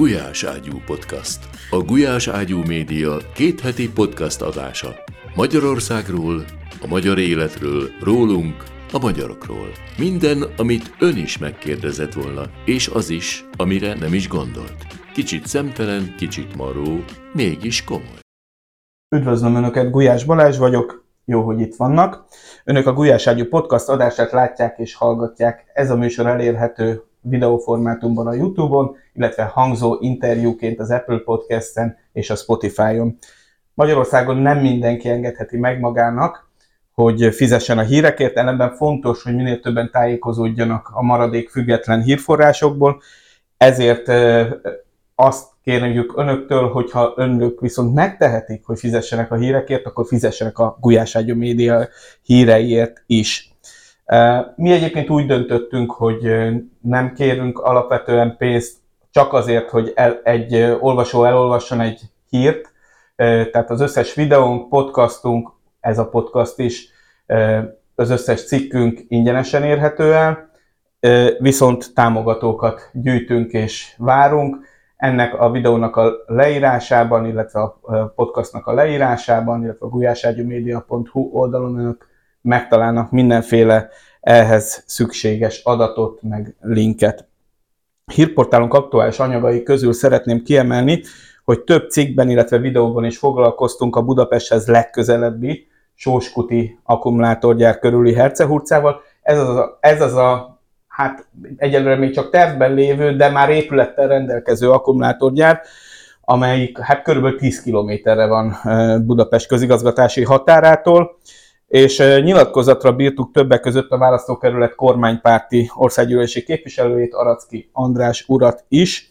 Gulyás Ágyú Podcast. A Gulyás Ágyú Média kétheti podcast adása. Magyarországról, a magyar életről, rólunk, a magyarokról. Minden, amit ön is megkérdezett volna, és az is, amire nem is gondolt. Kicsit szemtelen, kicsit maró, mégis komoly. Üdvözlöm Önöket, Gulyás Balázs vagyok, jó, hogy itt vannak. Önök a Gulyás Ágyú podcast adását látják és hallgatják. Ez a műsor elérhető videóformátumban a YouTube-on, illetve hangzó interjúként az Apple Podcast-en és a Spotify-on. Magyarországon nem mindenki engedheti meg magának, hogy fizessen a hírekért, ellenben fontos, hogy minél többen tájékozódjanak a maradék független hírforrásokból, ezért azt kérjük önöktől, hogyha önök viszont megtehetik, hogy fizessenek a hírekért, akkor fizessenek a Gulyás Ágyú Média híreiért is. Mi egyébként úgy döntöttünk, hogy nem kérünk alapvetően pénzt csak azért, hogy el, egy olvasó elolvasson egy hírt, tehát az összes videónk, podcastunk, ez a podcast is, az összes cikkünk ingyenesen érhető el, viszont támogatókat gyűjtünk és várunk. Ennek a videónak a leírásában, illetve a podcastnak a leírásában, illetve a gulyáságyumédia.hu oldalon önök megtalálnak mindenféle ehhez szükséges adatot, meg linket. Hírportálunk aktuális anyagai közül szeretném kiemelni, hogy több cikkben, illetve videóban is foglalkoztunk a Budapesthez legközelebbi Sóskuti akkumulátorgyár körüli hercehurcával. Ez az a, ez az a hát egyelőre még csak tervben lévő, de már épülettel rendelkező akkumulátorgyár, amelyik hát körülbelül 10 kilométerre van Budapest közigazgatási határától, és nyilatkozatra bírtuk többek között a választókerület kormánypárti országgyűlési képviselőjét, Aracki András urat is.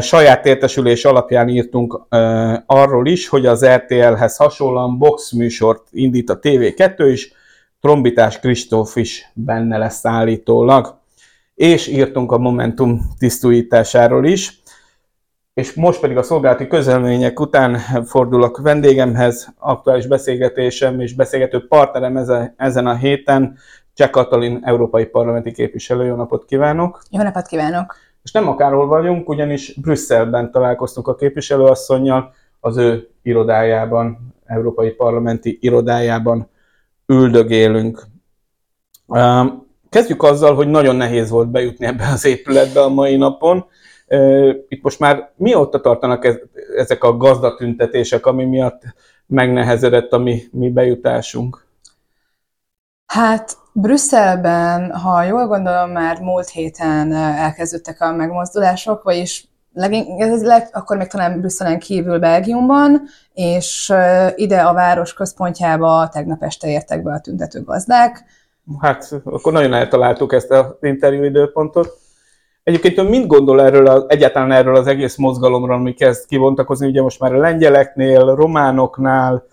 Saját értesülés alapján írtunk arról is, hogy az RTL-hez hasonlóan box műsort indít a TV2 is, Trombitás Kristóf is benne lesz állítólag. És írtunk a Momentum tisztújításáról is és most pedig a szolgálati közelmények után fordulok vendégemhez, aktuális beszélgetésem és beszélgető partnerem ezen a héten, Cseh Katalin, Európai Parlamenti Képviselő. Jó napot kívánok! Jó napot kívánok! És nem akárhol vagyunk, ugyanis Brüsszelben találkoztunk a képviselőasszonynal, az ő irodájában, Európai Parlamenti irodájában üldögélünk. Kezdjük azzal, hogy nagyon nehéz volt bejutni ebbe az épületbe a mai napon, itt most már mióta tartanak ezek a gazdatüntetések, ami miatt megnehezedett a mi, mi bejutásunk? Hát Brüsszelben, ha jól gondolom, már múlt héten elkezdődtek a megmozdulások, vagyis leg, akkor még talán Brüsszelen kívül Belgiumban, és ide a város központjába tegnap este értek be a tüntető gazdák. Hát akkor nagyon eltaláltuk ezt az interjú időpontot. Egyébként ön mit gondol erről, az, egyáltalán erről az egész mozgalomról, ami kezd kivontakozni, ugye most már a lengyeleknél, románoknál,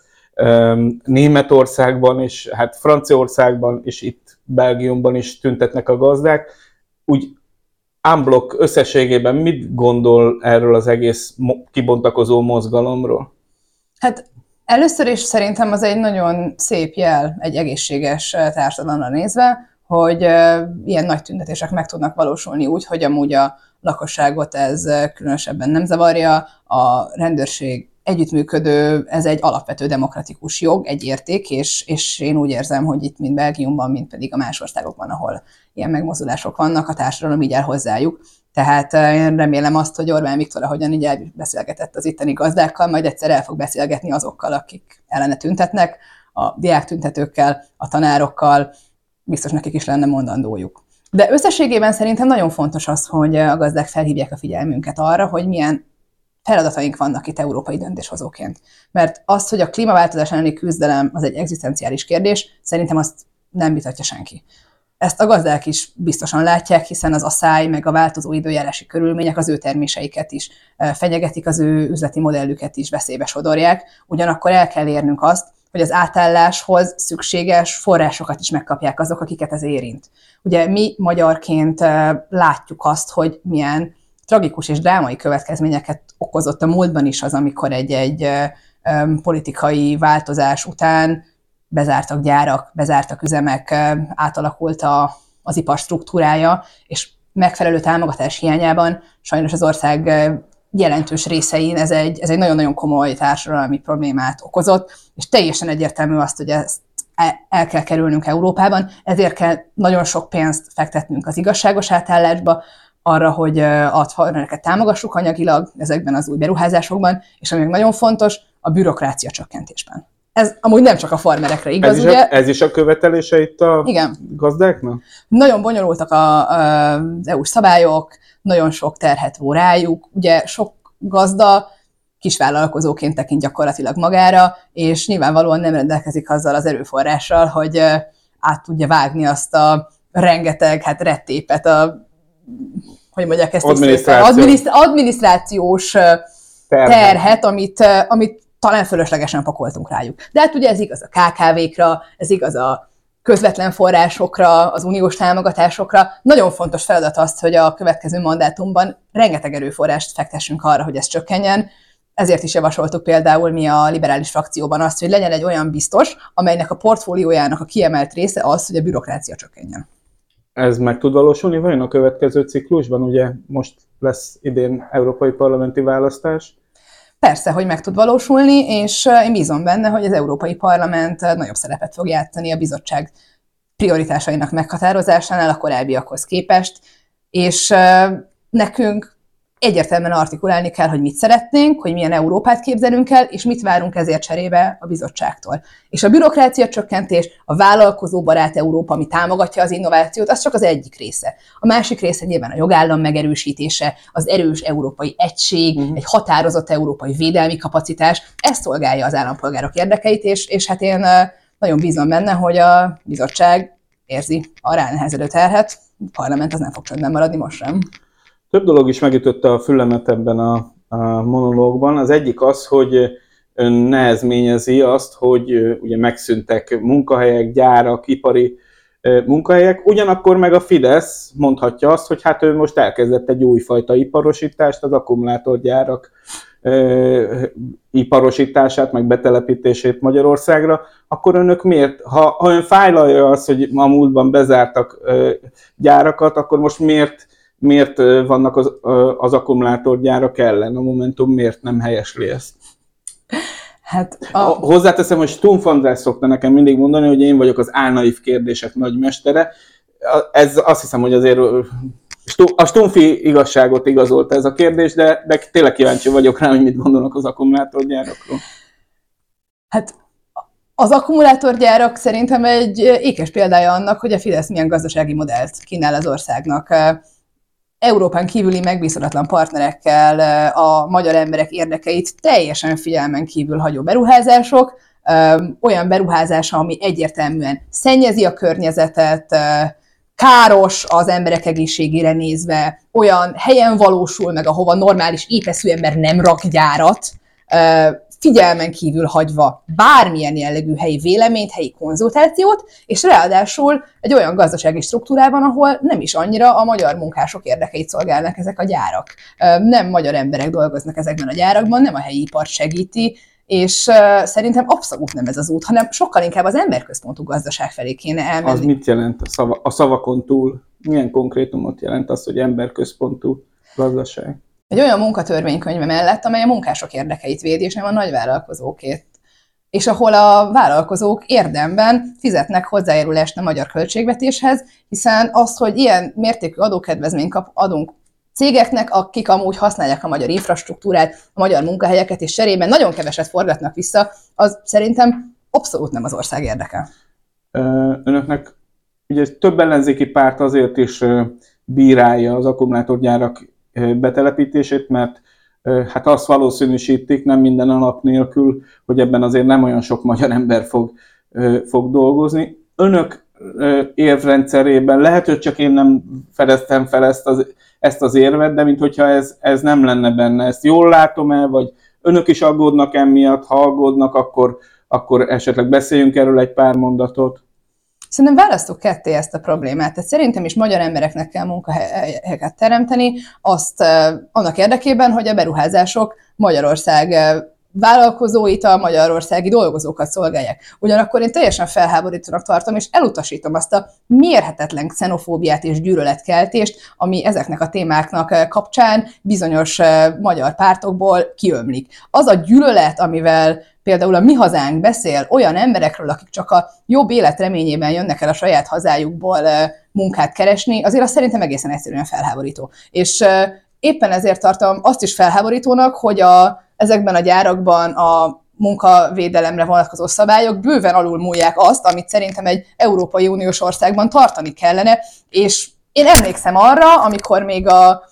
Németországban és hát Franciaországban és itt Belgiumban is tüntetnek a gazdák. Úgy Unblock összességében mit gondol erről az egész kibontakozó mozgalomról? Hát először is szerintem az egy nagyon szép jel egy egészséges társadalomra nézve, hogy ilyen nagy tüntetések meg tudnak valósulni úgy, hogy amúgy a lakosságot ez különösebben nem zavarja, a rendőrség együttműködő, ez egy alapvető demokratikus jog, egy érték, és, és én úgy érzem, hogy itt, mint Belgiumban, mint pedig a más országokban, ahol ilyen megmozdulások vannak, a társadalom így el hozzájuk. Tehát én remélem azt, hogy Orbán Viktor, ahogyan így beszélgetett az itteni gazdákkal, majd egyszer el fog beszélgetni azokkal, akik ellene tüntetnek, a diák tüntetőkkel, a tanárokkal, biztos nekik is lenne mondandójuk. De összességében szerintem nagyon fontos az, hogy a gazdák felhívják a figyelmünket arra, hogy milyen feladataink vannak itt európai döntéshozóként. Mert az, hogy a klímaváltozás elleni küzdelem az egy egzisztenciális kérdés, szerintem azt nem vitatja senki. Ezt a gazdák is biztosan látják, hiszen az asszály meg a változó időjárási körülmények az ő terméseiket is fenyegetik, az ő üzleti modellüket is veszélybe sodorják. Ugyanakkor el kell érnünk azt, hogy az átálláshoz szükséges forrásokat is megkapják azok, akiket ez érint. Ugye mi magyarként látjuk azt, hogy milyen tragikus és drámai következményeket okozott a múltban is az, amikor egy-egy politikai változás után bezártak gyárak, bezártak üzemek, átalakult a, az ipar struktúrája, és megfelelő támogatás hiányában sajnos az ország jelentős részein ez egy, ez egy nagyon-nagyon komoly társadalmi problémát okozott, és teljesen egyértelmű azt, hogy ezt el kell kerülnünk Európában, ezért kell nagyon sok pénzt fektetnünk az igazságos átállásba, arra, hogy a farmereket támogassuk anyagilag ezekben az új beruházásokban, és ami nagyon fontos, a bürokrácia csökkentésben. Ez amúgy nem csak a farmerekre igaz, ez is ugye? A, ez is a követelése itt a Igen. gazdáknak? Nagyon bonyolultak a, a, az EU-s szabályok, nagyon sok terhet vó rájuk, ugye sok gazda kisvállalkozóként tekint gyakorlatilag magára, és nyilvánvalóan nem rendelkezik azzal az erőforrással, hogy át tudja vágni azt a rengeteg hát rettépet, a, hogy mondják ezt Adminisztráció. Adminiszt, adminisztrációs terhet, terhet amit, amit talán fölöslegesen pakoltunk rájuk. De hát ugye ez igaz a KKV-kra, ez igaz a közvetlen forrásokra, az uniós támogatásokra. Nagyon fontos feladat az, hogy a következő mandátumban rengeteg erőforrást fektessünk arra, hogy ez csökkenjen. Ezért is javasoltuk például mi a liberális frakcióban azt, hogy legyen egy olyan biztos, amelynek a portfóliójának a kiemelt része az, hogy a bürokrácia csökkenjen. Ez meg tud valósulni vajon a következő ciklusban? Ugye most lesz idén európai parlamenti választás. Persze, hogy meg tud valósulni, és én bízom benne, hogy az Európai Parlament nagyobb szerepet fog játszani a bizottság prioritásainak meghatározásánál a korábbiakhoz képest, és nekünk egyértelműen artikulálni kell, hogy mit szeretnénk, hogy milyen Európát képzelünk el, és mit várunk ezért cserébe a bizottságtól. És a bürokrácia csökkentés, a vállalkozóbarát Európa, ami támogatja az innovációt, az csak az egyik része. A másik része nyilván a jogállam megerősítése, az erős európai egység, uh-huh. egy határozott európai védelmi kapacitás, ez szolgálja az állampolgárok érdekeit, és, és hát én nagyon bízom benne, hogy a bizottság érzi a ránehezedő terhet, a parlament az nem fog csöndben maradni most sem. Több dolog is megütötte a fülemet ebben a, a monológban. Az egyik az, hogy ön nehezményezi azt, hogy ugye megszűntek munkahelyek, gyárak, ipari munkahelyek, ugyanakkor meg a Fidesz mondhatja azt, hogy hát ő most elkezdett egy újfajta iparosítást, az akkumulátorgyárak iparosítását, meg betelepítését Magyarországra, akkor önök miért, ha, ha ön fájlalja azt, hogy a múltban bezártak gyárakat, akkor most miért miért vannak az, az akkumulátorgyárak ellen? A Momentum miért nem helyesli ezt? Hát a... Hozzáteszem, hogy Stumpf András szokta nekem mindig mondani, hogy én vagyok az álnaív kérdések nagymestere. Ez azt hiszem, hogy azért a Stumfi igazságot igazolta ez a kérdés, de, de tényleg kíváncsi vagyok rá, hogy mit gondolnak az akkumulátorgyárakról. Hát az akkumulátorgyárak szerintem egy ékes példája annak, hogy a Fidesz milyen gazdasági modellt kínál az országnak. Európán kívüli megbízhatatlan partnerekkel a magyar emberek érdekeit teljesen figyelmen kívül hagyó beruházások, olyan beruházása, ami egyértelműen szennyezi a környezetet, káros az emberek egészségére nézve, olyan helyen valósul meg, ahova normális épeszű ember nem rak gyárat, figyelmen kívül hagyva bármilyen jellegű helyi véleményt, helyi konzultációt, és ráadásul egy olyan gazdasági struktúrában, ahol nem is annyira a magyar munkások érdekeit szolgálnak ezek a gyárak. Nem magyar emberek dolgoznak ezekben a gyárakban, nem a helyi ipart segíti, és uh, szerintem abszolút nem ez az út, hanem sokkal inkább az emberközpontú gazdaság felé kéne elmenni. Az mit jelent a, szava, a szavakon túl? Milyen konkrétumot jelent az, hogy emberközpontú gazdaság? Egy olyan munkatörvénykönyve mellett, amely a munkások érdekeit védi, és nem a nagyvállalkozókét. És ahol a vállalkozók érdemben fizetnek hozzájárulást a magyar költségvetéshez, hiszen az, hogy ilyen mértékű adókedvezményt kap, adunk cégeknek, akik amúgy használják a magyar infrastruktúrát, a magyar munkahelyeket, és cserében nagyon keveset forgatnak vissza, az szerintem abszolút nem az ország érdeke. Önöknek ugye több ellenzéki párt azért is bírálja az akkumulátorgyárak betelepítését, mert hát azt valószínűsítik nem minden alap nélkül, hogy ebben azért nem olyan sok magyar ember fog, fog dolgozni. Önök érvrendszerében lehet, hogy csak én nem fedeztem fel ezt az, ezt az érvet, de mintha ez, ez nem lenne benne. Ezt jól látom el, vagy önök is aggódnak emiatt, ha aggódnak, akkor, akkor esetleg beszéljünk erről egy pár mondatot. Szerintem választok ketté ezt a problémát. Tehát szerintem is magyar embereknek kell munkahelyeket teremteni, azt annak érdekében, hogy a beruházások Magyarország vállalkozóit, a magyarországi dolgozókat szolgálják. Ugyanakkor én teljesen felháborítónak tartom, és elutasítom azt a mérhetetlen xenofóbiát és gyűlöletkeltést, ami ezeknek a témáknak kapcsán bizonyos magyar pártokból kiömlik. Az a gyűlölet, amivel például a mi hazánk beszél olyan emberekről, akik csak a jobb élet reményében jönnek el a saját hazájukból munkát keresni, azért azt szerintem egészen egyszerűen felháborító. És éppen ezért tartom azt is felháborítónak, hogy a, ezekben a gyárakban a munkavédelemre vonatkozó szabályok bőven alulmúlják azt, amit szerintem egy Európai Uniós országban tartani kellene, és én emlékszem arra, amikor még a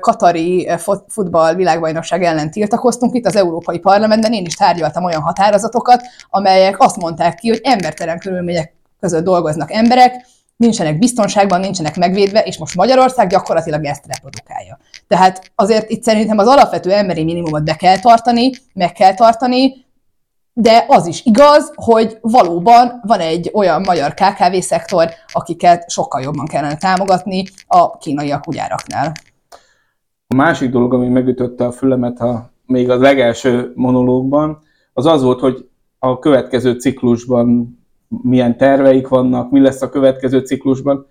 katari futball világbajnokság ellen tiltakoztunk itt az Európai Parlamentben, én is tárgyaltam olyan határozatokat, amelyek azt mondták ki, hogy embertelen körülmények között dolgoznak emberek, nincsenek biztonságban, nincsenek megvédve, és most Magyarország gyakorlatilag ezt reprodukálja. Tehát azért itt szerintem az alapvető emberi minimumot be kell tartani, meg kell tartani, de az is igaz, hogy valóban van egy olyan magyar KKV-szektor, akiket sokkal jobban kellene támogatni a kínaiak ugyáraknál. A másik dolog, ami megütötte a fülemet a, még az legelső monológban, az az volt, hogy a következő ciklusban milyen terveik vannak, mi lesz a következő ciklusban.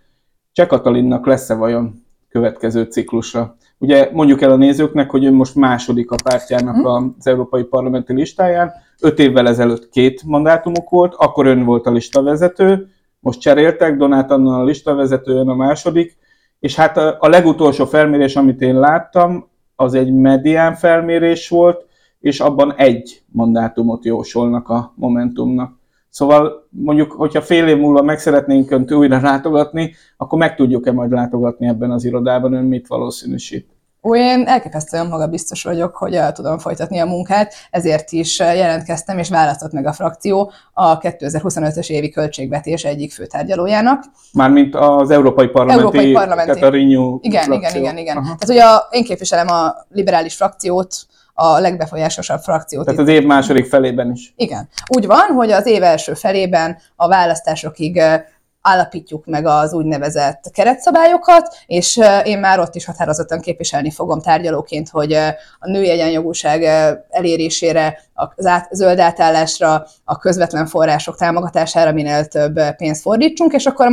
Cseh Katalinnak lesz-e vajon következő ciklusra? Ugye mondjuk el a nézőknek, hogy ő most második a pártjának mhm. az Európai Parlamenti listáján. Öt évvel ezelőtt két mandátumok volt, akkor ön volt a listavezető, most cseréltek, Donát Anna a listavezető, ön a második, és hát a, a legutolsó felmérés, amit én láttam, az egy medián felmérés volt, és abban egy mandátumot jósolnak a Momentumnak. Szóval mondjuk, hogyha fél év múlva meg szeretnénk önt újra látogatni, akkor meg tudjuk-e majd látogatni ebben az irodában, ön mit valószínűsít? Én elképesztően magabiztos vagyok, hogy el tudom folytatni a munkát, ezért is jelentkeztem, és választott meg a frakció a 2025-ös évi költségvetés egyik főtárgyalójának. Mármint az Európai Parlamenti, Európai Parlamenti. Renew igen, frakció. igen, igen, igen. Aha. Tehát ugye a, én képviselem a liberális frakciót, a legbefolyásosabb frakciót. Tehát az év második felében is. Igen. Úgy van, hogy az év első felében a választásokig állapítjuk meg az úgynevezett keretszabályokat, és én már ott is határozottan képviselni fogom tárgyalóként, hogy a női egyenjogúság elérésére, az át, zöld átállásra, a közvetlen források támogatására minél több pénzt fordítsunk, és akkor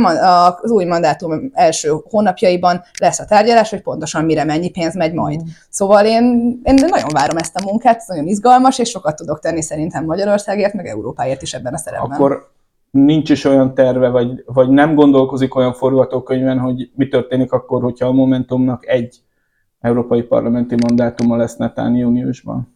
az új mandátum első hónapjaiban lesz a tárgyalás, hogy pontosan mire mennyi pénz megy majd. Mm. Szóval én, én nagyon várom ezt a munkát, ez nagyon izgalmas, és sokat tudok tenni szerintem Magyarországért, meg Európáért is ebben a szerepben. Akkor nincs is olyan terve, vagy, vagy nem gondolkozik olyan forgatókönyvben, hogy mi történik akkor, hogyha a Momentumnak egy európai parlamenti mandátuma lesz netán júniusban?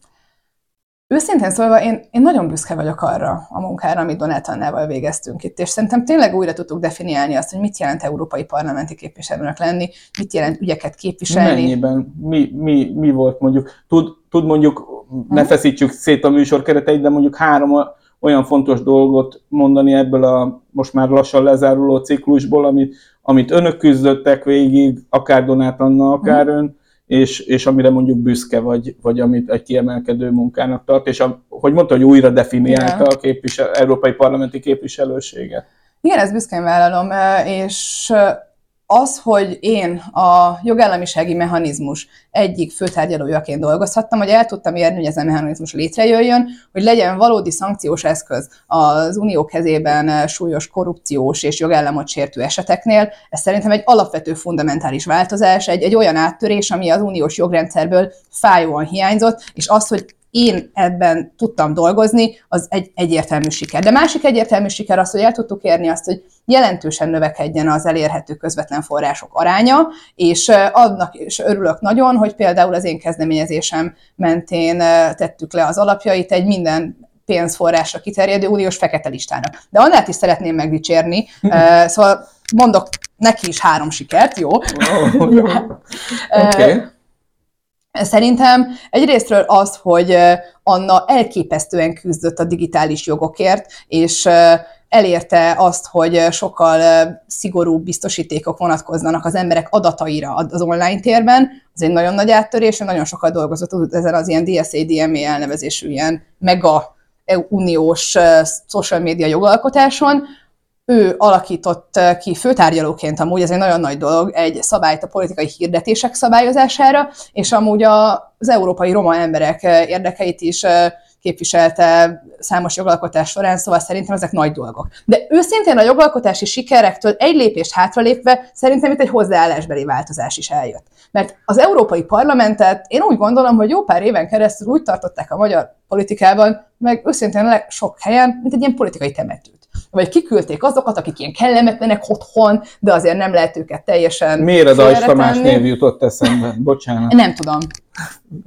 Őszintén szólva, én, én nagyon büszke vagyok arra a munkára, amit Donát Annával végeztünk itt, és szerintem tényleg újra tudtuk definiálni azt, hogy mit jelent európai parlamenti képviselőnek lenni, mit jelent ügyeket képviselni. Mennyiben? Mi, mi, mi volt mondjuk? Tud, tud mondjuk, ne feszítsük szét a műsor kereteit, de mondjuk három olyan fontos dolgot mondani ebből a most már lassan lezáruló ciklusból, amit, amit önök küzdöttek végig, akár Donát Anna, akár mm. ön, és, és amire mondjuk büszke vagy, vagy amit egy kiemelkedő munkának tart, és a, hogy mondta, hogy újra definiálta a képvisel, európai parlamenti képviselőséget. Igen, ezt büszkén vállalom, és az, hogy én a jogállamisági mechanizmus egyik főtárgyalójaként dolgozhattam, hogy el tudtam érni, hogy ez a mechanizmus létrejöjjön, hogy legyen valódi szankciós eszköz az unió kezében súlyos korrupciós és jogállamot sértő eseteknél, ez szerintem egy alapvető fundamentális változás, egy, egy olyan áttörés, ami az uniós jogrendszerből fájóan hiányzott, és az, hogy én ebben tudtam dolgozni, az egy egyértelmű siker. De másik egyértelmű siker az, hogy el tudtuk érni azt, hogy jelentősen növekedjen az elérhető közvetlen források aránya, és annak is örülök nagyon, hogy például az én kezdeményezésem mentén tettük le az alapjait egy minden pénzforrásra kiterjedő uniós fekete listának. De annál is szeretném megdicsérni, szóval mondok neki is három sikert, jó? Oh, okay. Szerintem egyrésztről az, hogy Anna elképesztően küzdött a digitális jogokért, és elérte azt, hogy sokkal szigorúbb biztosítékok vonatkozzanak az emberek adataira az online térben. Ez egy nagyon nagy áttörés, nagyon sokat dolgozott ezen az ilyen DSA-DMA elnevezésű ilyen mega uniós social media jogalkotáson, ő alakított ki főtárgyalóként amúgy, ez egy nagyon nagy dolog, egy szabályt a politikai hirdetések szabályozására, és amúgy az európai roma emberek érdekeit is képviselte számos jogalkotás során, szóval szerintem ezek nagy dolgok. De őszintén a jogalkotási sikerektől egy lépést hátralépve szerintem itt egy hozzáállásbeli változás is eljött. Mert az Európai Parlamentet én úgy gondolom, hogy jó pár éven keresztül úgy tartották a magyar politikában, meg őszintén sok helyen, mint egy ilyen politikai temetőt. Vagy kiküldték azokat, akik ilyen kellemetlenek otthon, de azért nem lehet őket teljesen Miért a Dajs Tamás név jutott eszembe? Bocsánat. Nem tudom.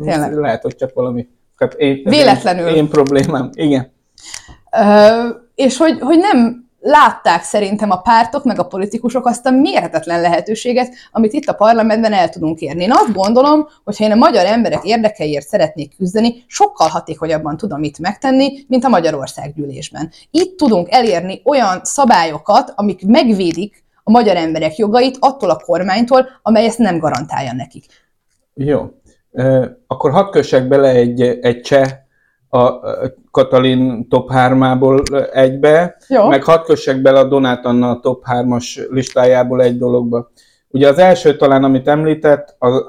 Tényleg. Lehet, hogy csak valami. Hát én, Véletlenül. Én, én problémám, igen. Ö, és hogy, hogy nem látták szerintem a pártok, meg a politikusok azt a mérhetetlen lehetőséget, amit itt a parlamentben el tudunk érni. Én azt gondolom, hogy ha én a magyar emberek érdekeiért szeretnék küzdeni, sokkal hatékonyabban tudom itt megtenni, mint a Magyarország gyűlésben. Itt tudunk elérni olyan szabályokat, amik megvédik a magyar emberek jogait attól a kormánytól, amely ezt nem garantálja nekik. Jó. Akkor hadd kössek bele egy, egy cseh a Katalin top 3-ából egybe, Jó. meg hadd kössek bele a Donát Anna a top 3-as listájából egy dologba. Ugye az első talán, amit említett, az,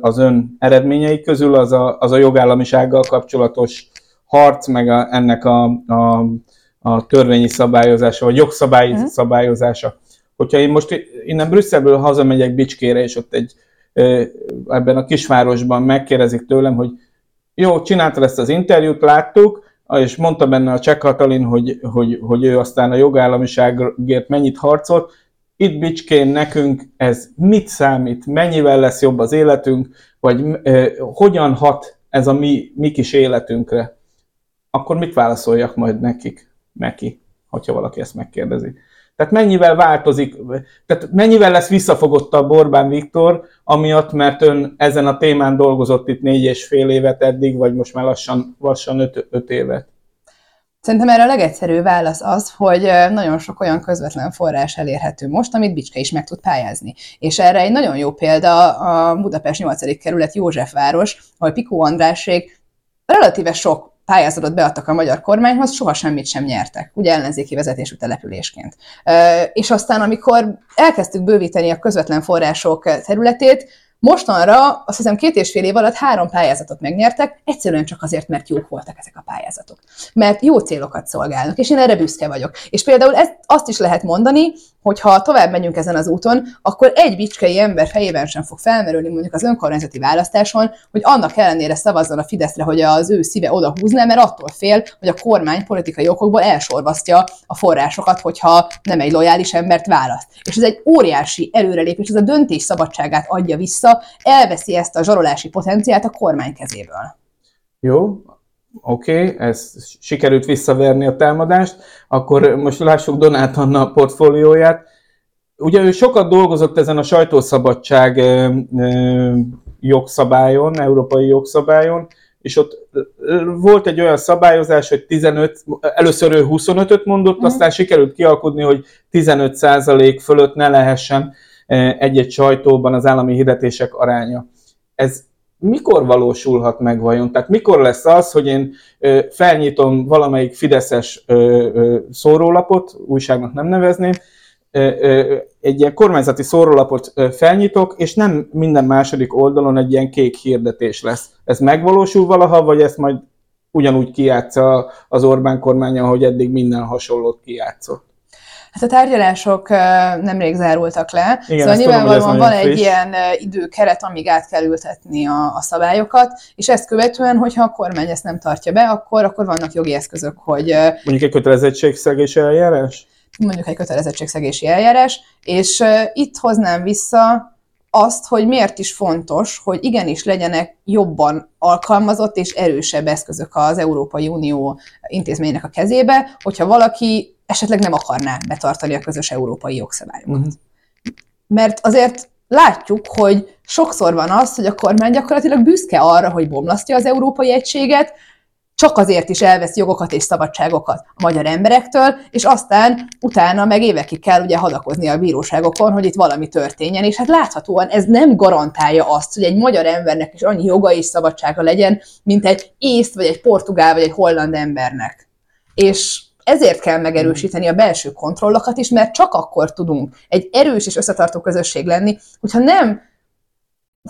az ön eredményei közül az a, az a jogállamisággal kapcsolatos harc, meg a, ennek a, a, a törvényi szabályozása, vagy jogszabályi uh-huh. szabályozása. Hogyha én most innen Brüsszelből hazamegyek Bicskére, és ott egy ebben a kisvárosban megkérdezik tőlem, hogy jó, csinálta ezt az interjút, láttuk, és mondta benne a Cseh Katalin, hogy, hogy, hogy ő aztán a jogállamiságért mennyit harcolt. Itt Bicskén nekünk ez mit számít, mennyivel lesz jobb az életünk, vagy eh, hogyan hat ez a mi, mi kis életünkre? Akkor mit válaszoljak majd nekik, neki, hogyha valaki ezt megkérdezi? Tehát mennyivel változik, tehát mennyivel lesz visszafogottabb Orbán Viktor, amiatt, mert ön ezen a témán dolgozott itt négy és fél évet eddig, vagy most már lassan, lassan öt, öt évet? Szerintem erre a legegyszerűbb válasz az, hogy nagyon sok olyan közvetlen forrás elérhető most, amit Bicske is meg tud pályázni. És erre egy nagyon jó példa a Budapest 8. kerület Józsefváros, ahol Pikó Andrásség relatíve sok pályázatot beadtak a magyar kormányhoz, soha semmit sem nyertek, ugye ellenzéki vezetésű településként. És aztán, amikor elkezdtük bővíteni a közvetlen források területét, Mostanra azt hiszem két és fél év alatt három pályázatot megnyertek, egyszerűen csak azért, mert jók voltak ezek a pályázatok. Mert jó célokat szolgálnak, és én erre büszke vagyok. És például ezt, azt is lehet mondani, hogy ha tovább megyünk ezen az úton, akkor egy bicskei ember fejében sem fog felmerülni mondjuk az önkormányzati választáson, hogy annak ellenére szavazzon a Fideszre, hogy az ő szíve oda húzna, mert attól fél, hogy a kormány politikai okokból elsorvasztja a forrásokat, hogyha nem egy lojális embert választ. És ez egy óriási előrelépés, ez a döntés szabadságát adja vissza, elveszi ezt a zsarolási potenciált a kormány kezéből. Jó, oké, okay, ez sikerült visszaverni a támadást, akkor most lássuk Donát Anna portfólióját. Ugye ő sokat dolgozott ezen a sajtószabadság jogszabályon, európai jogszabályon, és ott volt egy olyan szabályozás, hogy 15, először ő 25-öt mondott, mm. aztán sikerült kialkudni, hogy 15% fölött ne lehessen egy-egy sajtóban az állami hirdetések aránya. Ez mikor valósulhat meg vajon? Tehát mikor lesz az, hogy én felnyitom valamelyik fideszes szórólapot, újságnak nem nevezném, egy ilyen kormányzati szórólapot felnyitok, és nem minden második oldalon egy ilyen kék hirdetés lesz. Ez megvalósul valaha, vagy ezt majd ugyanúgy kijátsza az Orbán kormánya, ahogy eddig minden hasonlót kijátszott? Hát a tárgyalások nemrég zárultak le, Igen, szóval nyilvánvalóan van egy friss. ilyen időkeret, amíg át kell ültetni a, a szabályokat, és ezt követően, hogyha a kormány ezt nem tartja be, akkor, akkor vannak jogi eszközök, hogy... Mondjuk egy kötelezettségszegési eljárás? Mondjuk egy kötelezettségszegési eljárás, és itt hoznám vissza azt, hogy miért is fontos, hogy igenis legyenek jobban alkalmazott és erősebb eszközök az Európai Unió intézménynek a kezébe, hogyha valaki esetleg nem akarná betartani a közös európai jogszabályokat. Uh-huh. Mert azért látjuk, hogy sokszor van az, hogy a kormány gyakorlatilag büszke arra, hogy bomlasztja az európai egységet, csak azért is elvesz jogokat és szabadságokat a magyar emberektől, és aztán utána meg évekig kell ugye hadakozni a bíróságokon, hogy itt valami történjen, és hát láthatóan ez nem garantálja azt, hogy egy magyar embernek is annyi joga és szabadsága legyen, mint egy észt, vagy egy portugál, vagy egy holland embernek. És ezért kell megerősíteni a belső kontrollokat is, mert csak akkor tudunk egy erős és összetartó közösség lenni, hogyha nem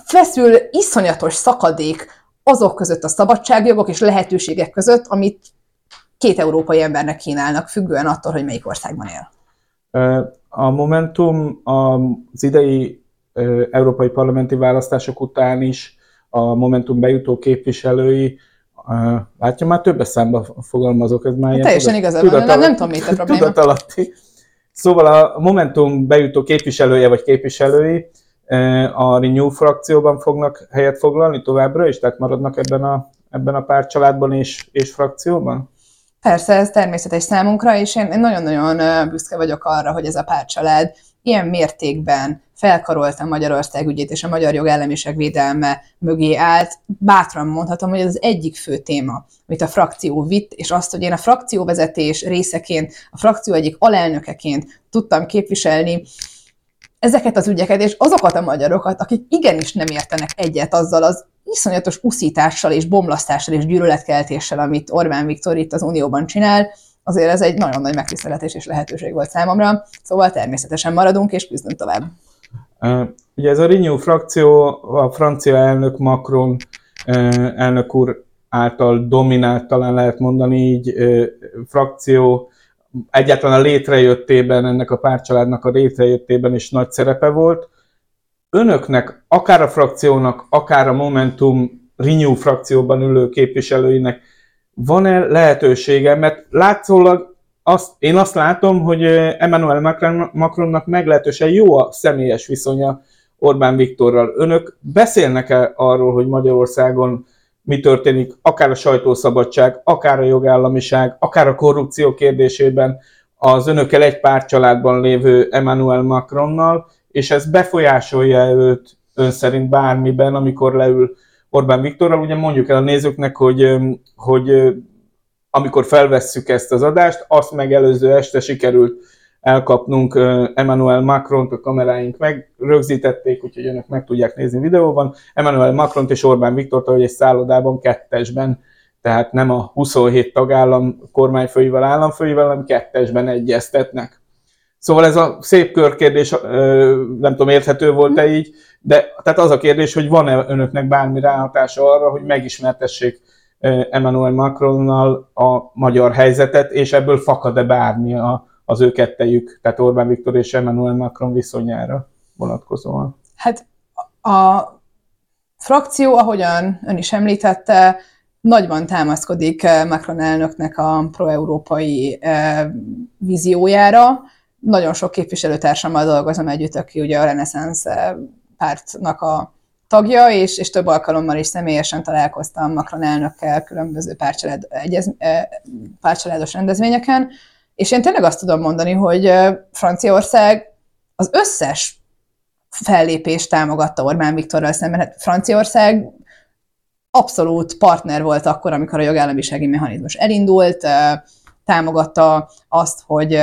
feszül iszonyatos szakadék azok között a szabadságjogok és lehetőségek között, amit két európai embernek kínálnak, függően attól, hogy melyik országban él. A Momentum az idei európai parlamenti választások után is a Momentum bejutó képviselői Látja, már többes számba fogalmazok, ez már Teljesen igazad van, nem, nem tudom, mit a probléma. Tudatalatti. Szóval a Momentum bejutó képviselője vagy képviselői a Renew frakcióban fognak helyet foglalni továbbra is, tehát maradnak ebben a, ebben a pártcsaládban és, és frakcióban? Persze, ez természetes számunkra, és én nagyon-nagyon büszke vagyok arra, hogy ez a pártcsalád ilyen mértékben felkarolta Magyarország ügyét és a magyar jogállamiság védelme mögé állt. Bátran mondhatom, hogy ez az egyik fő téma, amit a frakció vitt, és azt, hogy én a frakcióvezetés részeként, a frakció egyik alelnökeként tudtam képviselni ezeket az ügyeket, és azokat a magyarokat, akik igenis nem értenek egyet azzal az iszonyatos uszítással és bomlasztással és gyűlöletkeltéssel, amit Orbán Viktor itt az Unióban csinál, azért ez egy nagyon nagy megtiszteletés és lehetőség volt számomra, szóval természetesen maradunk és küzdünk tovább. Ugye ez a Renew frakció, a francia elnök Macron elnök úr által dominált, talán lehet mondani így, frakció egyáltalán a létrejöttében, ennek a párcsaládnak a létrejöttében is nagy szerepe volt. Önöknek, akár a frakciónak, akár a Momentum Renew frakcióban ülő képviselőinek van-e lehetősége, mert látszólag azt, én azt látom, hogy Emmanuel Macronnak meglehetősen jó a személyes viszonya Orbán Viktorral. Önök beszélnek-e arról, hogy Magyarországon mi történik, akár a sajtószabadság, akár a jogállamiság, akár a korrupció kérdésében az önökkel egy pár családban lévő Emmanuel Macronnal, és ez befolyásolja őt ön szerint bármiben, amikor leül Orbán Viktorral. Ugye mondjuk el a nézőknek, hogy, hogy amikor felvesszük ezt az adást, azt megelőző este sikerült elkapnunk Emmanuel Macron-t, a kameráink meg rögzítették, úgyhogy önök meg tudják nézni videóban. Emmanuel Macron-t és Orbán Viktort, hogy egy szállodában kettesben, tehát nem a 27 tagállam kormányfőivel, államfőivel, hanem kettesben egyeztetnek. Szóval ez a szép körkérdés, nem tudom, érthető volt-e így, de tehát az a kérdés, hogy van-e önöknek bármi ráhatása arra, hogy megismertessék Emmanuel Macronnal a magyar helyzetet, és ebből fakad-e bármi a, az ő kettejük, tehát Orbán Viktor és Emmanuel Macron viszonyára vonatkozóan? Hát a frakció, ahogyan ön is említette, nagyban támaszkodik Macron elnöknek a pro-európai víziójára. Nagyon sok képviselőtársammal dolgozom együtt, aki ugye a Renaissance pártnak a tagja, és, és több alkalommal is személyesen találkoztam Macron elnökkel különböző párcsalád, egyez, párcsaládos rendezvényeken, és én tényleg azt tudom mondani, hogy Franciaország az összes fellépést támogatta Orbán Viktorral szemben. Hát Franciaország abszolút partner volt akkor, amikor a jogállamisági mechanizmus elindult, támogatta azt, hogy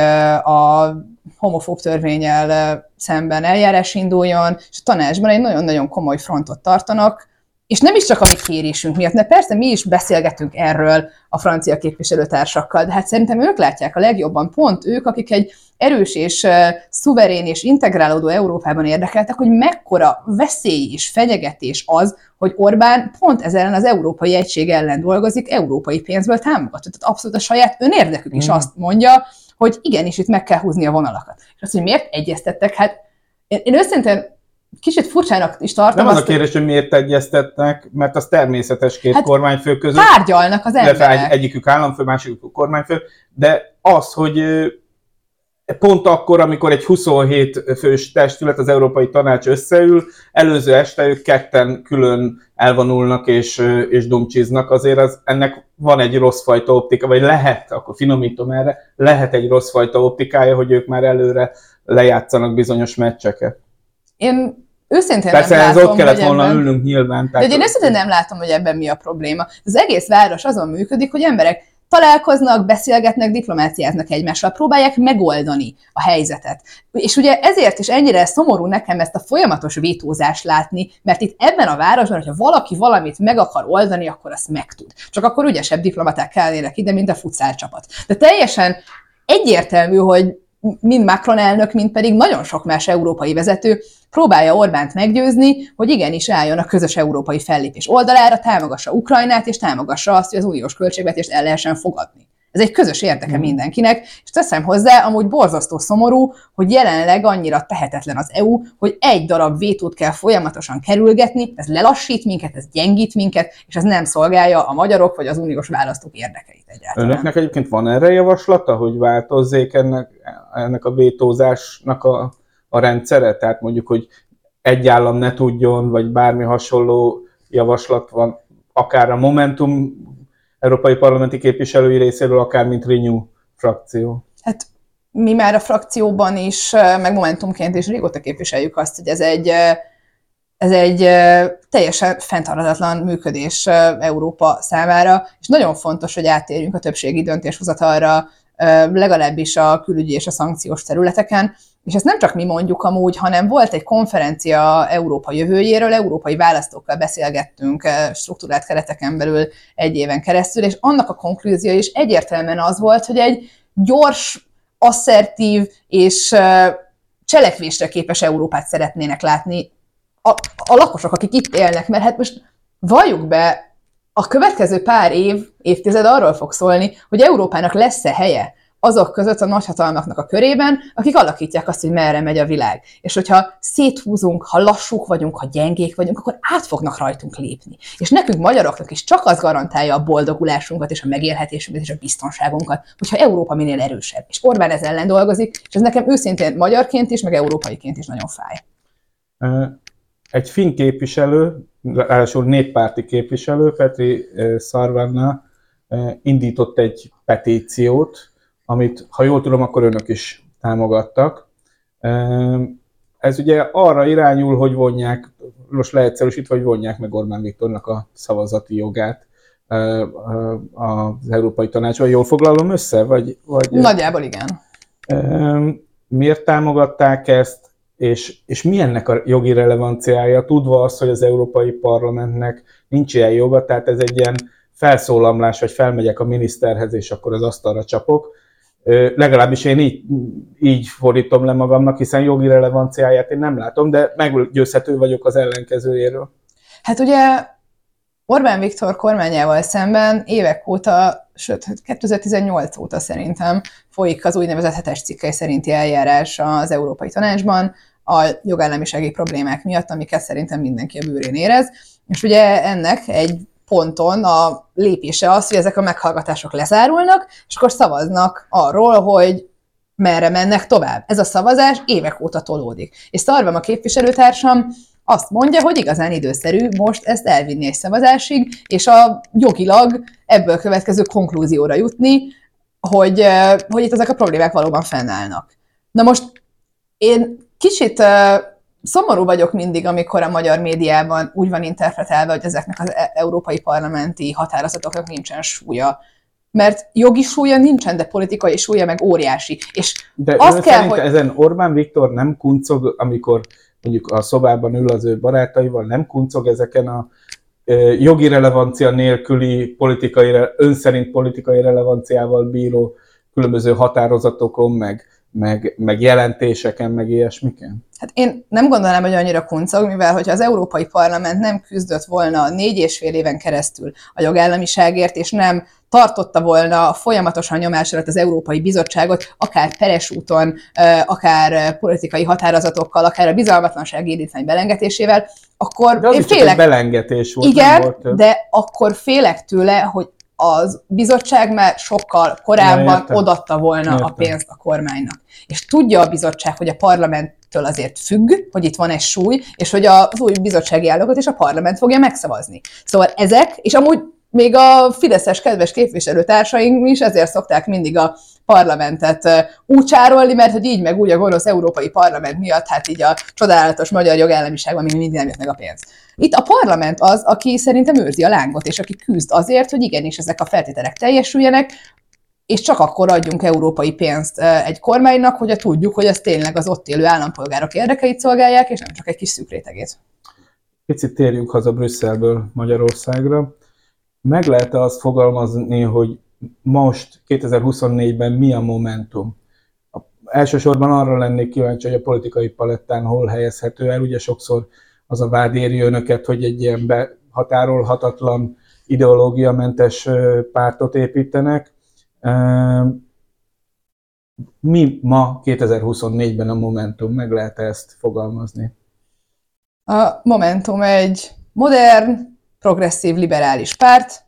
a homofób törvényel szemben eljárás induljon, és a tanácsban egy nagyon-nagyon komoly frontot tartanak, és nem is csak a mi kérésünk miatt, mert persze mi is beszélgetünk erről a francia képviselőtársakkal, de hát szerintem ők látják a legjobban, pont ők, akik egy erős és szuverén és integrálódó Európában érdekeltek, hogy mekkora veszély és fenyegetés az, hogy Orbán pont ezen az európai egység ellen dolgozik, európai pénzből támogatott. Tehát abszolút a saját önérdekük is mm. azt mondja, hogy igenis itt meg kell húzni a vonalakat. És azt, hogy miért egyeztettek, hát én, én őszintén kicsit furcsának is tartom. Nem az a kérdés, hogy miért egyeztetnek, mert az természetes két hát kormányfő között. Tárgyalnak az emberek. Egy, egyikük államfő, másikük kormányfő, de az, hogy pont akkor, amikor egy 27 fős testület, az Európai Tanács összeül, előző este ők ketten külön elvonulnak és, és dumcsiznak, azért az, ennek van egy rossz fajta optika, vagy lehet, akkor finomítom erre, lehet egy rossz fajta optikája, hogy ők már előre lejátszanak bizonyos meccseket. Én őszintén Persze nem ez látom, ott kellett volna ebben... ülnünk nyilván. Tehát... De én őszintén nem látom, hogy ebben mi a probléma. Az egész város azon működik, hogy emberek találkoznak, beszélgetnek, diplomáciáznak egymással, próbálják megoldani a helyzetet. És ugye ezért is ennyire szomorú nekem ezt a folyamatos vétózást látni, mert itt ebben a városban, hogyha valaki valamit meg akar oldani, akkor azt megtud. Csak akkor ügyesebb diplomaták kellnének ide, mint a futszál csapat. De teljesen egyértelmű, hogy mind Macron elnök, mind pedig nagyon sok más európai vezető próbálja Orbánt meggyőzni, hogy igenis álljon a közös európai fellépés oldalára, támogassa Ukrajnát, és támogassa azt, hogy az uniós költségvetést el lehessen fogadni. Ez egy közös érdeke mm. mindenkinek, és teszem hozzá, amúgy borzasztó szomorú, hogy jelenleg annyira tehetetlen az EU, hogy egy darab vétót kell folyamatosan kerülgetni, ez lelassít minket, ez gyengít minket, és ez nem szolgálja a magyarok vagy az uniós választók érdekeit egyáltalán. Önöknek egyébként van erre javaslata, hogy változzék ennek, ennek a vétózásnak a, a rendszere? Tehát mondjuk, hogy egy állam ne tudjon, vagy bármi hasonló javaslat van, akár a Momentum európai parlamenti képviselői részéről, akár mint Renew frakció? Hát mi már a frakcióban is, meg Momentumként is régóta képviseljük azt, hogy ez egy, ez egy teljesen fenntarthatatlan működés Európa számára, és nagyon fontos, hogy áttérjünk a többségi döntéshozatalra, legalábbis a külügyi és a szankciós területeken, és ezt nem csak mi mondjuk amúgy, hanem volt egy konferencia Európa jövőjéről, európai választókkal beszélgettünk struktúrált kereteken belül egy éven keresztül, és annak a konklúzió is egyértelműen az volt, hogy egy gyors, asszertív és cselekvésre képes Európát szeretnének látni a, a lakosok, akik itt élnek, mert hát most valljuk be, a következő pár év, évtized arról fog szólni, hogy Európának lesz-e helye azok között a nagyhatalmaknak a körében, akik alakítják azt, hogy merre megy a világ. És hogyha széthúzunk, ha lassúk vagyunk, ha gyengék vagyunk, akkor át fognak rajtunk lépni. És nekünk magyaroknak is csak az garantálja a boldogulásunkat és a megélhetésünket és a biztonságunkat, hogyha Európa minél erősebb. És Orbán ez ellen dolgozik, és ez nekem őszintén magyarként is, meg európaiként is nagyon fáj. Egy finn képviselő, ráadásul néppárti képviselő, Petri Szarvanna indított egy petíciót, amit, ha jól tudom, akkor önök is támogattak. Ez ugye arra irányul, hogy vonják, most leegyszerűsítve, hogy vonják meg Orbán Viktornak a szavazati jogát az Európai Tanácsban. Jól foglalom össze? Vagy, vagy... Nagyjából igen. Miért támogatták ezt, és, és mi ennek a jogi relevanciája, tudva azt, hogy az Európai Parlamentnek nincs ilyen joga, tehát ez egy ilyen felszólamlás, vagy felmegyek a miniszterhez, és akkor az asztalra csapok, Legalábbis én így, így fordítom le magamnak, hiszen jogi relevanciáját én nem látom, de meggyőzhető vagyok az ellenkezőjéről. Hát ugye Orbán Viktor kormányával szemben évek óta, sőt 2018 óta szerintem folyik az úgynevezett hetes cikkely szerinti eljárás az Európai Tanácsban a jogállamisági problémák miatt, amiket szerintem mindenki a bőrén érez. És ugye ennek egy ponton a lépése az, hogy ezek a meghallgatások lezárulnak, és akkor szavaznak arról, hogy merre mennek tovább. Ez a szavazás évek óta tolódik. És Szarvam a képviselőtársam azt mondja, hogy igazán időszerű most ezt elvinni egy szavazásig, és a jogilag ebből következő konklúzióra jutni, hogy, hogy itt ezek a problémák valóban fennállnak. Na most én kicsit szomorú vagyok mindig, amikor a magyar médiában úgy van interpretálva, hogy ezeknek az e- európai parlamenti határozatoknak nincsen súlya. Mert jogi súlya nincsen, de politikai súlya meg óriási. És de azt kell, hogy... ezen Orbán Viktor nem kuncog, amikor mondjuk a szobában ül az ő barátaival, nem kuncog ezeken a jogi relevancia nélküli politikai, ön szerint politikai relevanciával bíró különböző határozatokon, meg meg, meg jelentéseken, meg ilyesmiken? Hát én nem gondolnám, hogy annyira kuncog, mivel hogyha az Európai Parlament nem küzdött volna négy és fél éven keresztül a jogállamiságért, és nem tartotta volna folyamatosan nyomás alatt az Európai Bizottságot, akár peres úton, akár politikai határozatokkal, akár a bizalmatlanság indítvány belengetésével, akkor de az én félek... belengetés volt, Igen, volt de akkor félek tőle, hogy az bizottság már sokkal korábban ja, odatta volna értem. a pénzt a kormánynak. És tudja a bizottság, hogy a parlamenttől azért függ, hogy itt van egy súly, és hogy az új bizottsági állókat és a parlament fogja megszavazni. Szóval ezek, és amúgy még a fideszes kedves képviselőtársaink is ezért szokták mindig a parlamentet úcsárolni, mert hogy így meg úgy a gonosz európai parlament miatt, hát így a csodálatos magyar jogállamiságban még mindig nem jött meg a pénz. Itt a parlament az, aki szerintem őrzi a lángot, és aki küzd azért, hogy igenis ezek a feltételek teljesüljenek, és csak akkor adjunk európai pénzt egy kormánynak, hogy tudjuk, hogy ez tényleg az ott élő állampolgárok érdekeit szolgálják, és nem csak egy kis szűk rétegét. Picit térjünk haza Brüsszelből Magyarországra. Meg lehet -e azt fogalmazni, hogy most 2024-ben mi a momentum? elsősorban arra lennék kíváncsi, hogy a politikai palettán hol helyezhető el. Ugye sokszor az a vád éri önöket, hogy egy ilyen behatárolhatatlan ideológiamentes pártot építenek. Mi ma 2024-ben a Momentum? Meg lehet ezt fogalmazni? A Momentum egy modern, progresszív, liberális párt,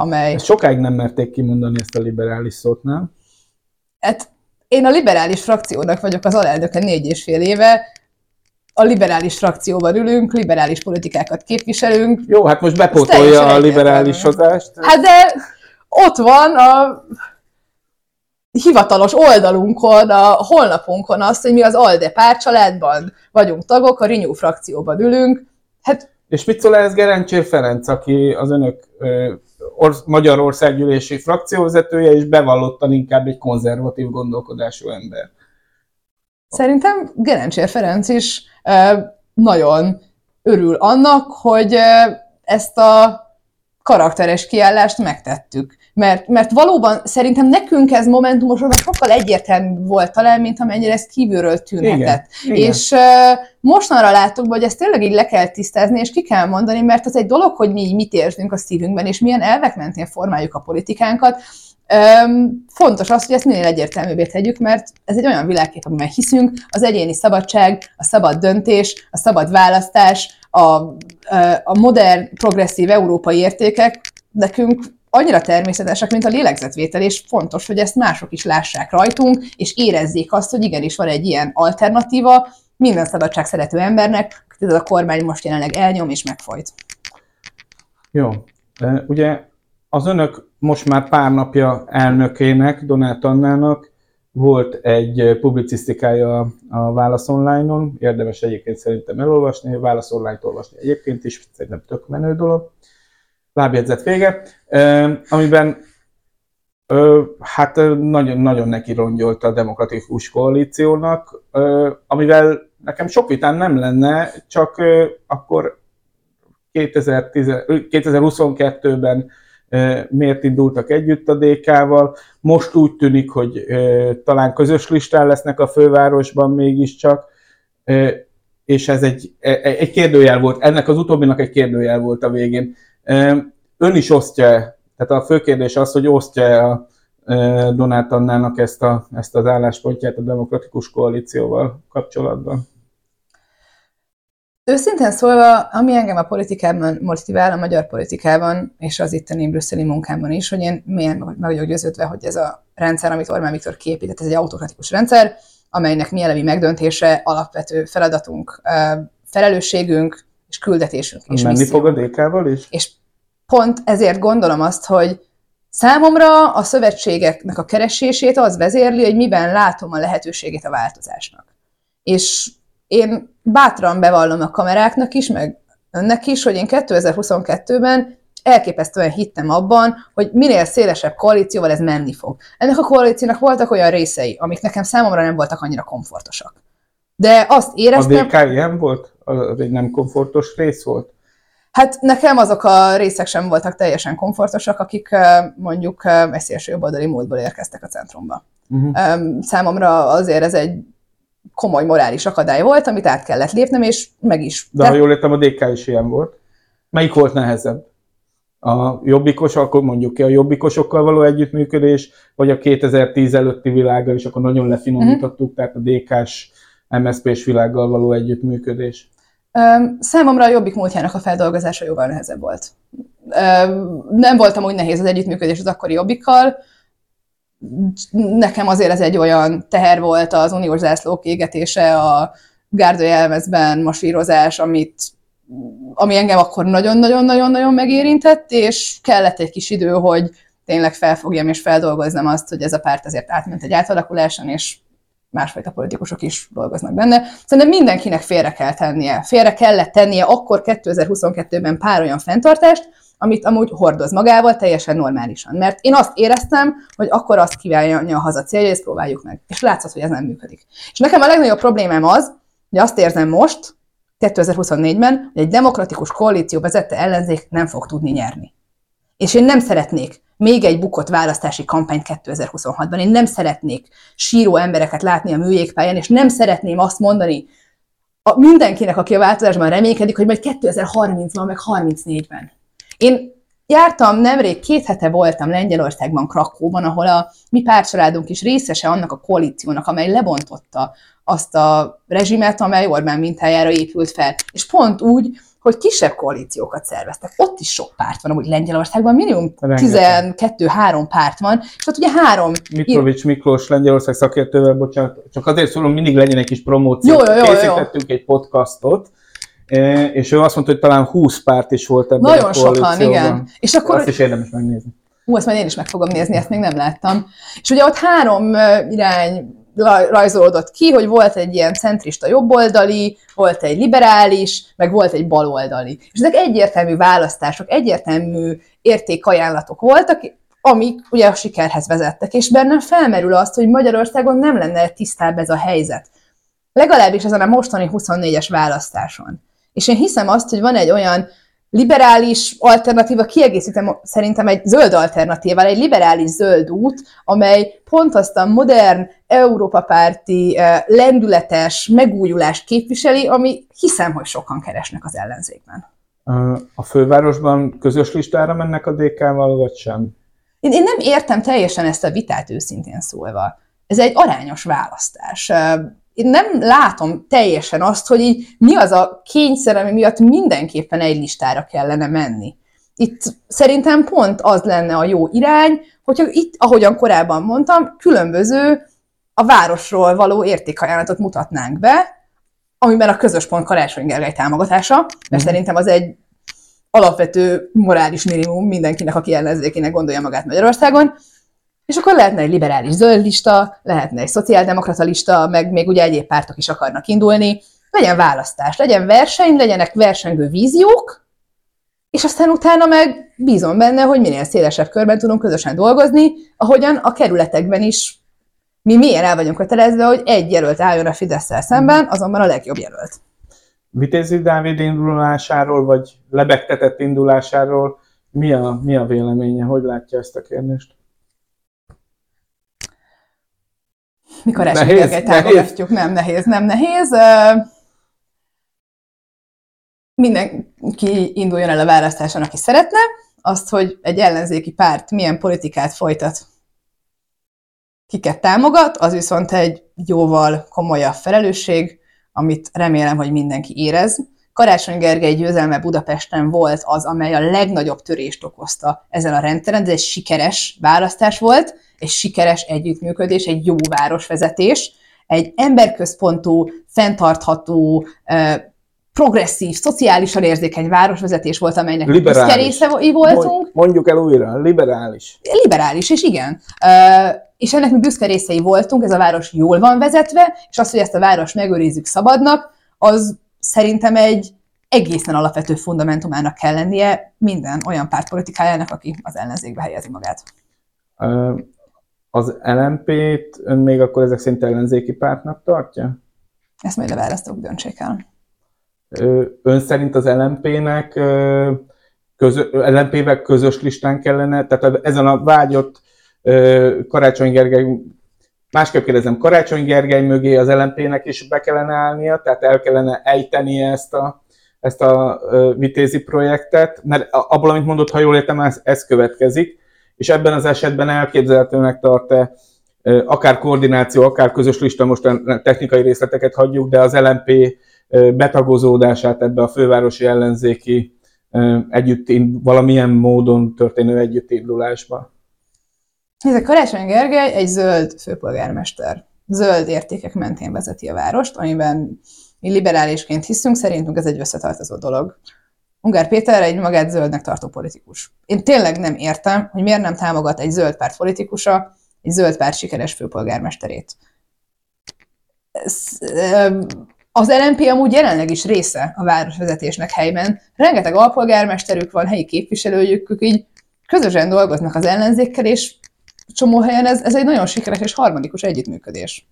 amely... Ezt sokáig nem merték kimondani ezt a liberális szót, nem? Hát én a liberális frakciónak vagyok az alelnöke négy és fél éve, a liberális frakcióban ülünk, liberális politikákat képviselünk. Jó, hát most bepótolja a liberális hozást. Hát de ott van a hivatalos oldalunkon, a holnapunkon az, hogy mi az ALDE párcsaládban vagyunk tagok, a Renew frakcióban ülünk. Hát és mit szól ez Gerencsér Ferenc, aki az önök or- Magyarországgyűlési frakcióvezetője, és bevallottan inkább egy konzervatív gondolkodású ember? Szerintem Gerencsér Ferenc is nagyon örül annak, hogy ezt a karakteres kiállást megtettük. Mert, mert valóban szerintem nekünk ez momentumosban sokkal egyértelmű volt talán, mint amennyire ez kívülről tűnhetett. Igen, és uh, mostanra láttuk, hogy ezt tényleg így le kell tisztázni, és ki kell mondani, mert az egy dolog, hogy mi mit érzünk a szívünkben, és milyen elvek mentén formáljuk a politikánkat, Öm, fontos az, hogy ezt minél egyértelműbbé tegyük, mert ez egy olyan világkép, amiben hiszünk, az egyéni szabadság, a szabad döntés, a szabad választás, a, a modern, progresszív európai értékek nekünk annyira természetesek, mint a lélegzetvétel, és fontos, hogy ezt mások is lássák rajtunk, és érezzék azt, hogy igenis van egy ilyen alternatíva minden szabadság szerető embernek, ez a kormány most jelenleg elnyom és megfojt. Jó. Ugye az önök most már pár napja elnökének, Donát Annának volt egy publicisztikája a Válasz Online-on, érdemes egyébként szerintem elolvasni, Válasz Online-t olvasni egyébként is, szerintem tök menő dolog. Lábjegyzet vége, amiben hát nagyon-nagyon neki rongyolta a demokratikus koalíciónak, amivel nekem sok vitán nem lenne, csak akkor 2022-ben miért indultak együtt a DK-val. Most úgy tűnik, hogy talán közös listán lesznek a fővárosban mégiscsak, és ez egy, e, e, egy kérdőjel volt, ennek az utóbbinak egy kérdőjel volt a végén. Ön is osztja, tehát a fő kérdés az, hogy osztja a Donát Annának ezt, a, ezt az álláspontját a demokratikus koalícióval kapcsolatban. Őszintén szólva, ami engem a politikában motivál, a magyar politikában, és az itteni brüsszeli munkámban is, hogy én milyen meg vagyok győződve, hogy ez a rendszer, amit Orbán Viktor képített, ez egy autokratikus rendszer, amelynek mi elemi megdöntése alapvető feladatunk, felelősségünk és küldetésünk. És Menni fog a DK-val is? És pont ezért gondolom azt, hogy számomra a szövetségeknek a keresését az vezérli, hogy miben látom a lehetőségét a változásnak. És én bátran bevallom a kameráknak is, meg önnek is, hogy én 2022-ben elképesztően hittem abban, hogy minél szélesebb koalícióval ez menni fog. Ennek a koalíciónak voltak olyan részei, amik nekem számomra nem voltak annyira komfortosak. De azt éreztem... A DK ilyen volt? Az egy nem komfortos rész volt? Hát nekem azok a részek sem voltak teljesen komfortosak, akik mondjuk egy szélső jobboldali módból érkeztek a centrumba. Uh-huh. Számomra azért ez egy komoly morális akadály volt, amit át kellett lépnem, és meg is. De ha jól értem, a DK is ilyen volt. Melyik volt nehezebb? A jobbikos, akkor mondjuk ki a jobbikosokkal való együttműködés, vagy a 2010 előtti világgal, és akkor nagyon lefinomítottuk, uh-huh. tehát a DK-s, MSZP-s világgal való együttműködés. Számomra a jobbik múltjának a feldolgozása jóval nehezebb volt. Nem voltam úgy nehéz az együttműködés az akkori jobbikkal, nekem azért ez egy olyan teher volt az uniós zászlók égetése, a gárdőjelmezben masírozás, amit, ami engem akkor nagyon-nagyon-nagyon-nagyon megérintett, és kellett egy kis idő, hogy tényleg felfogjam és feldolgozzam azt, hogy ez a párt azért átment egy átalakuláson, és másfajta politikusok is dolgoznak benne. Szerintem mindenkinek félre kell tennie. Félre kellett tennie akkor 2022-ben pár olyan fenntartást, amit amúgy hordoz magával teljesen normálisan. Mert én azt éreztem, hogy akkor azt kívánja haza célja, ezt próbáljuk meg. És látszott, hogy ez nem működik. És nekem a legnagyobb problémám az, hogy azt érzem most, 2024-ben, hogy egy demokratikus koalíció vezette ellenzék nem fog tudni nyerni. És én nem szeretnék még egy bukott választási kampány 2026-ban. Én nem szeretnék síró embereket látni a műjégpályán, és nem szeretném azt mondani a mindenkinek, aki a változásban reménykedik, hogy majd 2030-ban, meg 34-ben. Én jártam nemrég, két hete voltam Lengyelországban, Krakóban, ahol a mi pártcsaládunk is részese annak a koalíciónak, amely lebontotta azt a rezsimet, amely Orbán mintájára épült fel. És pont úgy, hogy kisebb koalíciókat szerveztek. Ott is sok párt van, amúgy Lengyelországban minimum 12-3 párt van, és ott ugye három... Mitrovics Miklós Lengyelország szakértővel, bocsánat, csak azért szólom, mindig legyen egy kis promóció. Jó, jó, jó, Készítettünk egy podcastot, és ő azt mondta, hogy talán 20 párt is volt ebben Nagyon a sokan, igen. És akkor Azt is érdemes megnézni. Hú, azt majd én is meg fogom nézni, ezt még nem láttam. És ugye ott három irány rajzolódott ki, hogy volt egy ilyen centrista jobboldali, volt egy liberális, meg volt egy baloldali. És ezek egyértelmű választások, egyértelmű értékajánlatok voltak, amik ugye a sikerhez vezettek. És bennem felmerül azt, hogy Magyarországon nem lenne tisztább ez a helyzet. Legalábbis ezen a mostani 24-es választáson. És én hiszem azt, hogy van egy olyan liberális alternatíva, kiegészítem szerintem egy zöld alternatívával, egy liberális zöld út, amely pont azt a modern, Európa-párti, eh, lendületes megújulást képviseli, ami hiszem, hogy sokan keresnek az ellenzékben. A fővárosban közös listára mennek a DK-val, vagy sem? Én, én nem értem teljesen ezt a vitát őszintén szólva. Ez egy arányos választás. Én nem látom teljesen azt, hogy így mi az a kényszer, ami miatt mindenképpen egy listára kellene menni. Itt szerintem pont az lenne a jó irány, hogyha itt, ahogyan korábban mondtam, különböző a városról való értékajánlatot mutatnánk be, amiben a közös pont Karácsony Gergely támogatása, mert Mhm. szerintem az egy alapvető morális minimum mindenkinek, aki ellenzékének gondolja magát Magyarországon. És akkor lehetne egy liberális zöld lista, lehetne egy szociáldemokrata lista, meg még ugye egyéb pártok is akarnak indulni. Legyen választás, legyen verseny, legyenek versengő víziók, és aztán utána meg bízom benne, hogy minél szélesebb körben tudunk közösen dolgozni, ahogyan a kerületekben is mi milyen el vagyunk kötelezve, hogy egy jelölt álljon a fidesz szemben, azonban a legjobb jelölt. Vitézi Dávid indulásáról, vagy lebegtetett indulásáról mi a, mi a véleménye? Hogy látja ezt a kérdést? Mikor Gergely támogatjuk? Nem nehéz, nem nehéz. Mindenki induljon el a választáson, aki szeretne. Azt, hogy egy ellenzéki párt milyen politikát folytat, kiket támogat, az viszont egy jóval komolyabb felelősség, amit remélem, hogy mindenki érez. Karácsony Gergely győzelme Budapesten volt az, amely a legnagyobb törést okozta ezen a rendszeren, ez egy sikeres választás volt, egy sikeres együttműködés, egy jó városvezetés, egy emberközpontú, fenntartható, progresszív, szociálisan érzékeny városvezetés volt, amelynek Liberális. büszke voltunk. Mondjuk el újra, liberális. Liberális, és igen. És ennek mi büszke részei voltunk, ez a város jól van vezetve, és az, hogy ezt a város megőrizzük szabadnak, az szerintem egy egészen alapvető fundamentumának kell lennie minden olyan pártpolitikájának, aki az ellenzékbe helyezi magát. Az LMP-t ön még akkor ezek szerint ellenzéki pártnak tartja? Ezt majd a választók döntsék el. Ön szerint az LMP-nek közö, LMP-vel közös listán kellene, tehát ezen a vágyott Karácsony Gergely, másképp kérdezem, Karácsony Gergely mögé az LMP-nek is be kellene állnia, tehát el kellene ejtenie ezt a, ezt a vitézi projektet, mert abból, amit mondott, ha jól értem, ez, ez következik, és ebben az esetben elképzelhetőnek tart-e akár koordináció, akár közös lista, most technikai részleteket hagyjuk, de az LMP betagozódását ebbe a fővárosi ellenzéki együtt, valamilyen módon történő együttindulásba. Nézd, Karácsony Gergely egy zöld főpolgármester. Zöld értékek mentén vezeti a várost, amiben mi liberálisként hiszünk, szerintünk ez egy összetartozó dolog. Ungár Péter egy magát zöldnek tartó politikus. Én tényleg nem értem, hogy miért nem támogat egy zöld párt politikusa egy zöld párt sikeres főpolgármesterét. Ez, Az LNP amúgy jelenleg is része a városvezetésnek helyben. Rengeteg alpolgármesterük van, helyi képviselőjük, így közösen dolgoznak az ellenzékkel, és csomó helyen ez, ez egy nagyon sikeres és harmonikus együttműködés.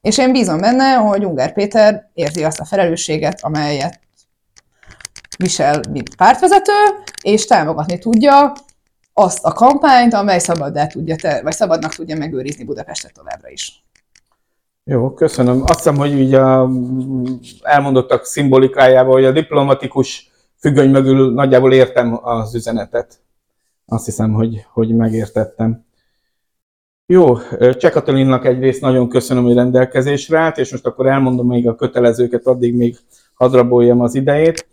És én bízom benne, hogy Ungár Péter érzi azt a felelősséget, amelyet visel, mint pártvezető, és támogatni tudja azt a kampányt, amely szabaddá tudja, te, vagy szabadnak tudja megőrizni Budapestet továbbra is. Jó, köszönöm. Azt hiszem, hogy így a elmondottak szimbolikájával, hogy a diplomatikus függöny mögül nagyjából értem az üzenetet. Azt hiszem, hogy, hogy megértettem. Jó, Cseh Katalinnak egyrészt nagyon köszönöm, hogy rendelkezésre állt, és most akkor elmondom még a kötelezőket, addig még hadraboljam az idejét.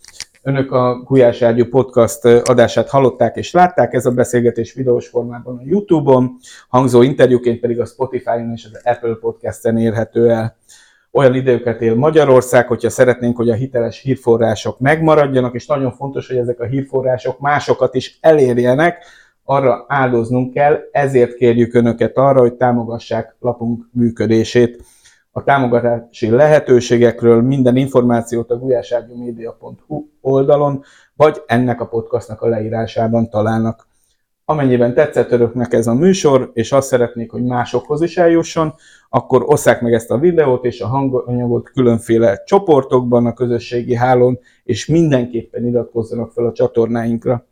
Önök a Gulyás Ágyú podcast adását hallották és látták, ez a beszélgetés videós formában a YouTube-on, hangzó interjúként pedig a Spotify-on és az Apple Podcast-en érhető el. Olyan időket él Magyarország, hogyha szeretnénk, hogy a hiteles hírforrások megmaradjanak, és nagyon fontos, hogy ezek a hírforrások másokat is elérjenek, arra áldoznunk kell, ezért kérjük Önöket arra, hogy támogassák lapunk működését. A támogatási lehetőségekről minden információt a gulyáságyúmedia.hu oldalon, vagy ennek a podcastnak a leírásában találnak. Amennyiben tetszett Önöknek ez a műsor, és azt szeretnék, hogy másokhoz is eljusson, akkor osszák meg ezt a videót és a hanganyagot különféle csoportokban, a közösségi hálón, és mindenképpen iratkozzanak fel a csatornáinkra.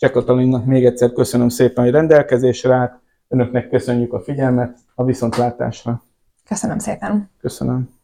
Cseh Katalinnak még egyszer köszönöm szépen, hogy rendelkezésre állt. Önöknek köszönjük a figyelmet, a viszontlátásra. Köszönöm szépen. Köszönöm.